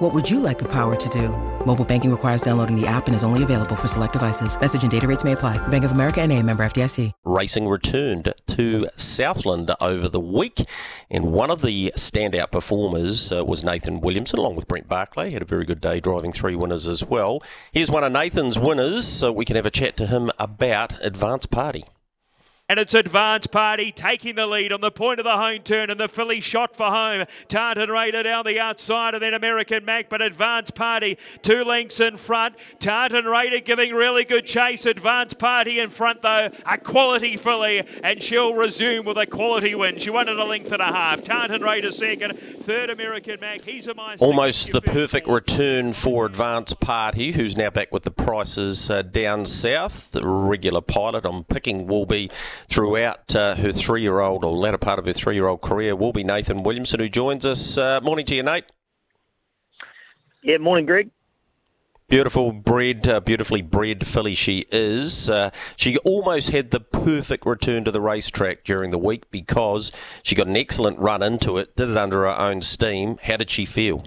What would you like the power to do? Mobile banking requires downloading the app and is only available for select devices. Message and data rates may apply. Bank of America and a member FDIC. Racing returned to Southland over the week, and one of the standout performers uh, was Nathan Williamson, along with Brent Barclay. He had a very good day driving three winners as well. Here's one of Nathan's winners, so we can have a chat to him about Advance Party and it's Advance Party taking the lead on the point of the home turn and the filly shot for home. Tartan Raider down the outside and then American Mac, but Advance Party two lengths in front. Tartan Raider giving really good chase. Advance Party in front though, a quality filly, and she'll resume with a quality win. She won at a length and a half. Tartan Raider second, third American Mac. He's a my almost the perfect return for Advance Party, who's now back with the prices uh, down south. The regular pilot I'm picking will be throughout uh, her three year old or latter part of her three year old career will be Nathan Williamson, who joins us. Uh, morning to you, Nate. Yeah, morning, Greg. Beautiful bred, uh, beautifully bred filly she is. Uh, she almost had the perfect return to the racetrack during the week because she got an excellent run into it, did it under her own steam. How did she feel?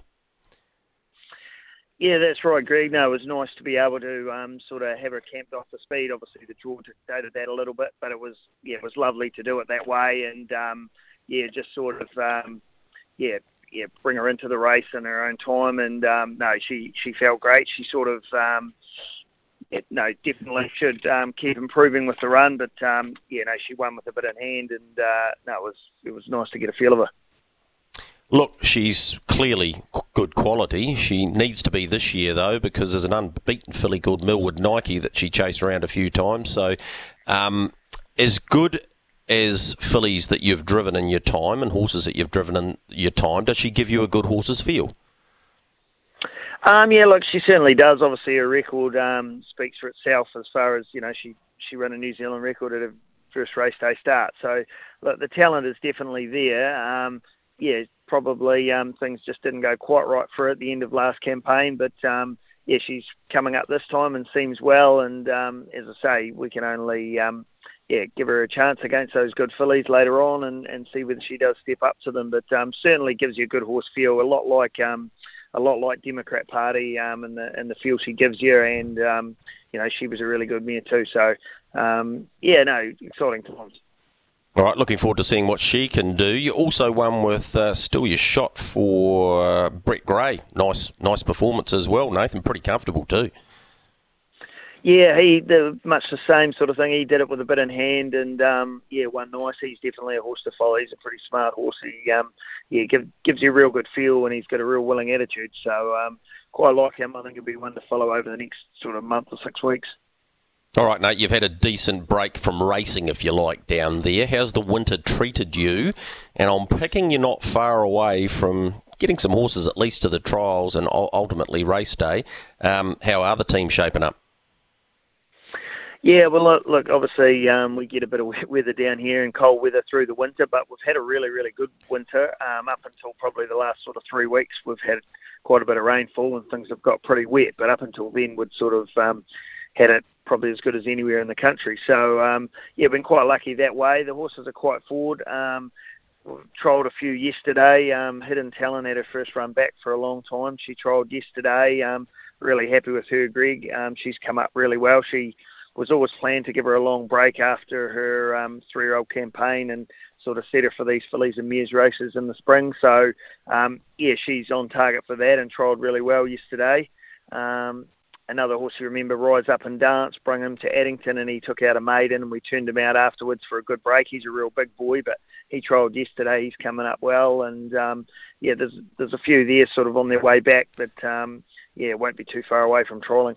Yeah, that's right, Greg. No, it was nice to be able to um, sort of have her camped off the speed. Obviously, the draw dictated that a little bit, but it was yeah, it was lovely to do it that way, and um, yeah, just sort of um, yeah, yeah, bring her into the race in her own time. And um, no, she she felt great. She sort of um, yeah, no, definitely should um, keep improving with the run, but um, yeah, no, she won with a bit in hand, and uh, no, it was it was nice to get a feel of her. Look, she's clearly good quality. She needs to be this year, though, because there's an unbeaten filly called Millwood Nike that she chased around a few times. So, um, as good as fillies that you've driven in your time and horses that you've driven in your time, does she give you a good horse's feel? Um, yeah, look, she certainly does. Obviously, her record um, speaks for itself as far as you know. She she ran a New Zealand record at her first race day start. So, look, the talent is definitely there. Um, yeah, probably um, things just didn't go quite right for her at the end of last campaign. But um, yeah, she's coming up this time and seems well. And um, as I say, we can only um, yeah give her a chance against those good fillies later on and, and see whether she does step up to them. But um, certainly gives you a good horse feel, a lot like. Um, a lot like Democrat Party um, and the and the feel she gives you, and um, you know she was a really good mare too. So um, yeah, no, exciting times. All right, looking forward to seeing what she can do. You also won with uh, still your shot for uh, Brett Gray. Nice, nice performance as well, Nathan. Pretty comfortable too. Yeah, he the, much the same sort of thing. He did it with a bit in hand, and um, yeah, won nice. He's definitely a horse to follow. He's a pretty smart horse. He um, yeah give, gives you a real good feel, and he's got a real willing attitude. So um, quite like him. I think he'll be one to follow over the next sort of month or six weeks. All right, Nate, you've had a decent break from racing, if you like, down there. How's the winter treated you? And I'm picking you're not far away from getting some horses at least to the trials and ultimately race day. Um, how are the teams shaping up? Yeah, well, look, look obviously um, we get a bit of weather down here and cold weather through the winter, but we've had a really, really good winter um, up until probably the last sort of three weeks. We've had quite a bit of rainfall and things have got pretty wet, but up until then we'd sort of um, had it probably as good as anywhere in the country. So um, yeah, been quite lucky that way. The horses are quite forward. Um, trialled a few yesterday. Um, Hidden Talent had her first run back for a long time. She trialled yesterday. Um, really happy with her, Greg. Um, she's come up really well. She was always planned to give her a long break after her um, three-year-old campaign and sort of set her for these fillies and mares races in the spring. So um, yeah, she's on target for that and trialled really well yesterday. Um, another horse you remember, Rise Up and Dance, bring him to Addington and he took out a maiden and we turned him out afterwards for a good break. He's a real big boy, but he trialled yesterday. He's coming up well and um, yeah, there's there's a few there sort of on their way back, but um, yeah, won't be too far away from trialling.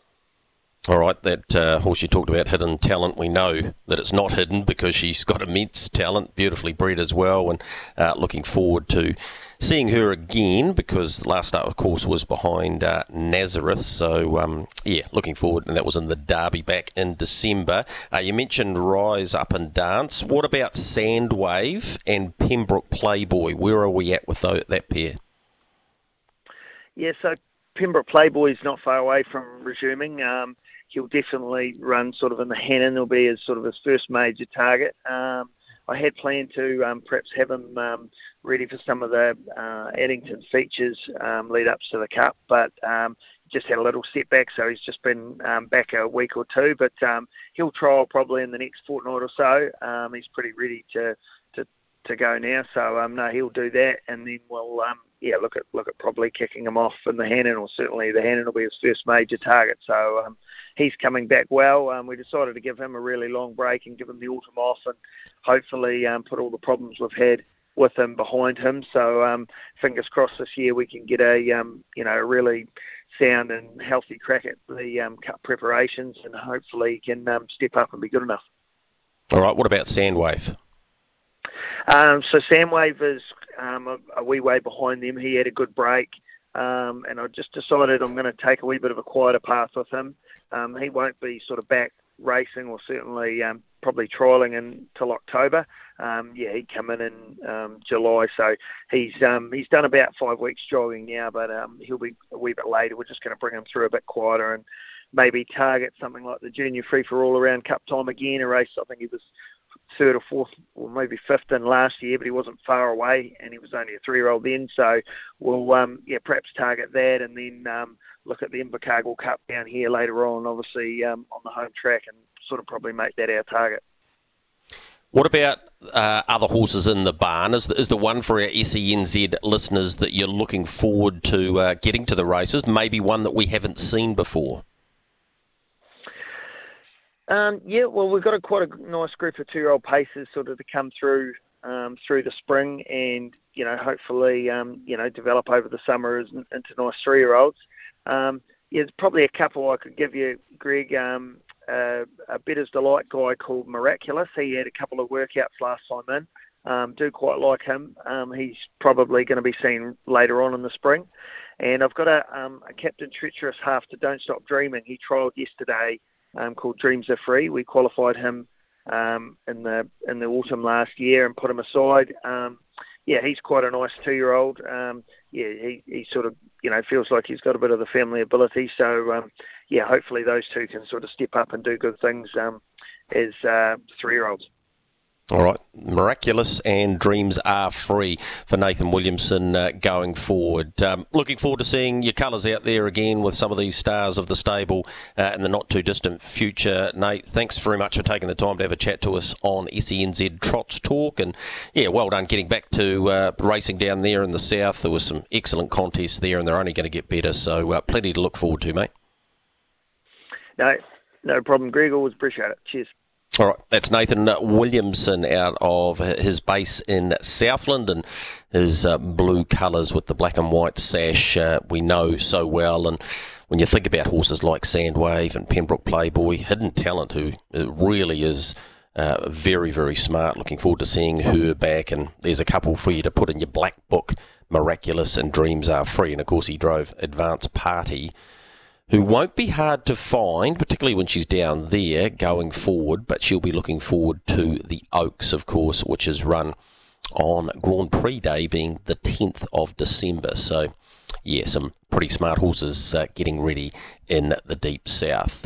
All right, that uh, horse you talked about, hidden talent. We know that it's not hidden because she's got immense talent, beautifully bred as well, and uh, looking forward to seeing her again because last start, of course, was behind uh, Nazareth. So, um, yeah, looking forward, and that was in the Derby back in December. Uh, you mentioned Rise Up and Dance. What about Sandwave and Pembroke Playboy? Where are we at with that pair? Yeah, so Pembroke Playboy is not far away from resuming. Um, he'll definitely run sort of in the Hannon. Will be his sort of his first major target. Um, I had planned to um, perhaps have him um, ready for some of the uh, Addington features um, lead ups to the Cup, but um, just had a little setback, so he's just been um, back a week or two. But um, he'll trial probably in the next fortnight or so. He's pretty ready to, to go now, so um, no, he'll do that, and then we'll um, yeah, look at look at probably kicking him off in the Hannon, or certainly the Hannon will be his first major target. So um, he's coming back well. Um, we decided to give him a really long break and give him the autumn off, and hopefully um, put all the problems we've had with him behind him. So um, fingers crossed this year we can get a um, you know really sound and healthy crack at the um, cup preparations, and hopefully can um, step up and be good enough. All right. What about Sandwave? Um, so Sandwave is um, a, a, wee way behind them. He had a good break, um, and I just decided I'm going to take a wee bit of a quieter path with him. Um, he won't be sort of back racing or certainly um, probably trialling until October. Um, yeah, he'd come in in July, so he's he's done about five weeks jogging now, but he'll be a wee bit later. We're just going to bring him through a bit quieter and maybe target something like the Junior Free for All around Cup time again, a race I think he was third or fourth or maybe fifth in last year, but he wasn't far away and he was only a three year old then. So we'll um, yeah perhaps target that and then um, look at the Invercargill Cup down here later on, obviously um, on the home track, and sort of probably make that our target. What about uh, other horses in the barn? Is the, is the one for our SENZ listeners that you're looking forward to uh, getting to the races? Maybe one that we haven't seen before. Um, yeah, well, we've got a quite a nice group of two-year-old pacers sort of to come through um, through the spring, and you know, hopefully, um, you know, develop over the summer as, into nice three-year-olds. Um, yeah, there's probably a couple I could give you, Greg. Um, uh, a Bettor's Delight guy called Miraculous. He had a couple of workouts last time in. Um, do quite like him. Um, he's probably going to be seen later on in the spring. And I've got a, um, a Captain Treacherous half to Don't Stop Dreaming. He trialled yesterday um, called Dreams Are Free. We qualified him um, in the in the autumn last year and put him aside. Um, yeah, he's quite a nice two-year-old. Um, yeah, he, he sort of you know feels like he's got a bit of the family ability. So um, yeah, hopefully those two can sort of step up and do good things um, as uh, three-year-olds. All right, miraculous and dreams are free for Nathan Williamson uh, going forward. Um, looking forward to seeing your colours out there again with some of these stars of the stable uh, in the not too distant future. Nate, thanks very much for taking the time to have a chat to us on SENZ Trots Talk, and yeah, well done getting back to uh, racing down there in the south. There was some excellent contests there, and they're only going to get better. So uh, plenty to look forward to, mate. No, no problem, Greg. Always appreciate it. Cheers. All right, that's Nathan Williamson out of his base in Southland and his uh, blue colours with the black and white sash uh, we know so well. And when you think about horses like Sandwave and Pembroke Playboy, hidden talent who uh, really is uh, very, very smart. Looking forward to seeing her back. And there's a couple for you to put in your black book Miraculous and Dreams Are Free. And of course, he drove Advance Party who won't be hard to find, particularly when she's down there going forward, but she'll be looking forward to the Oaks, of course, which is run on Grand Prix Day being the 10th of December. So, yeah, some pretty smart horses uh, getting ready in the deep south.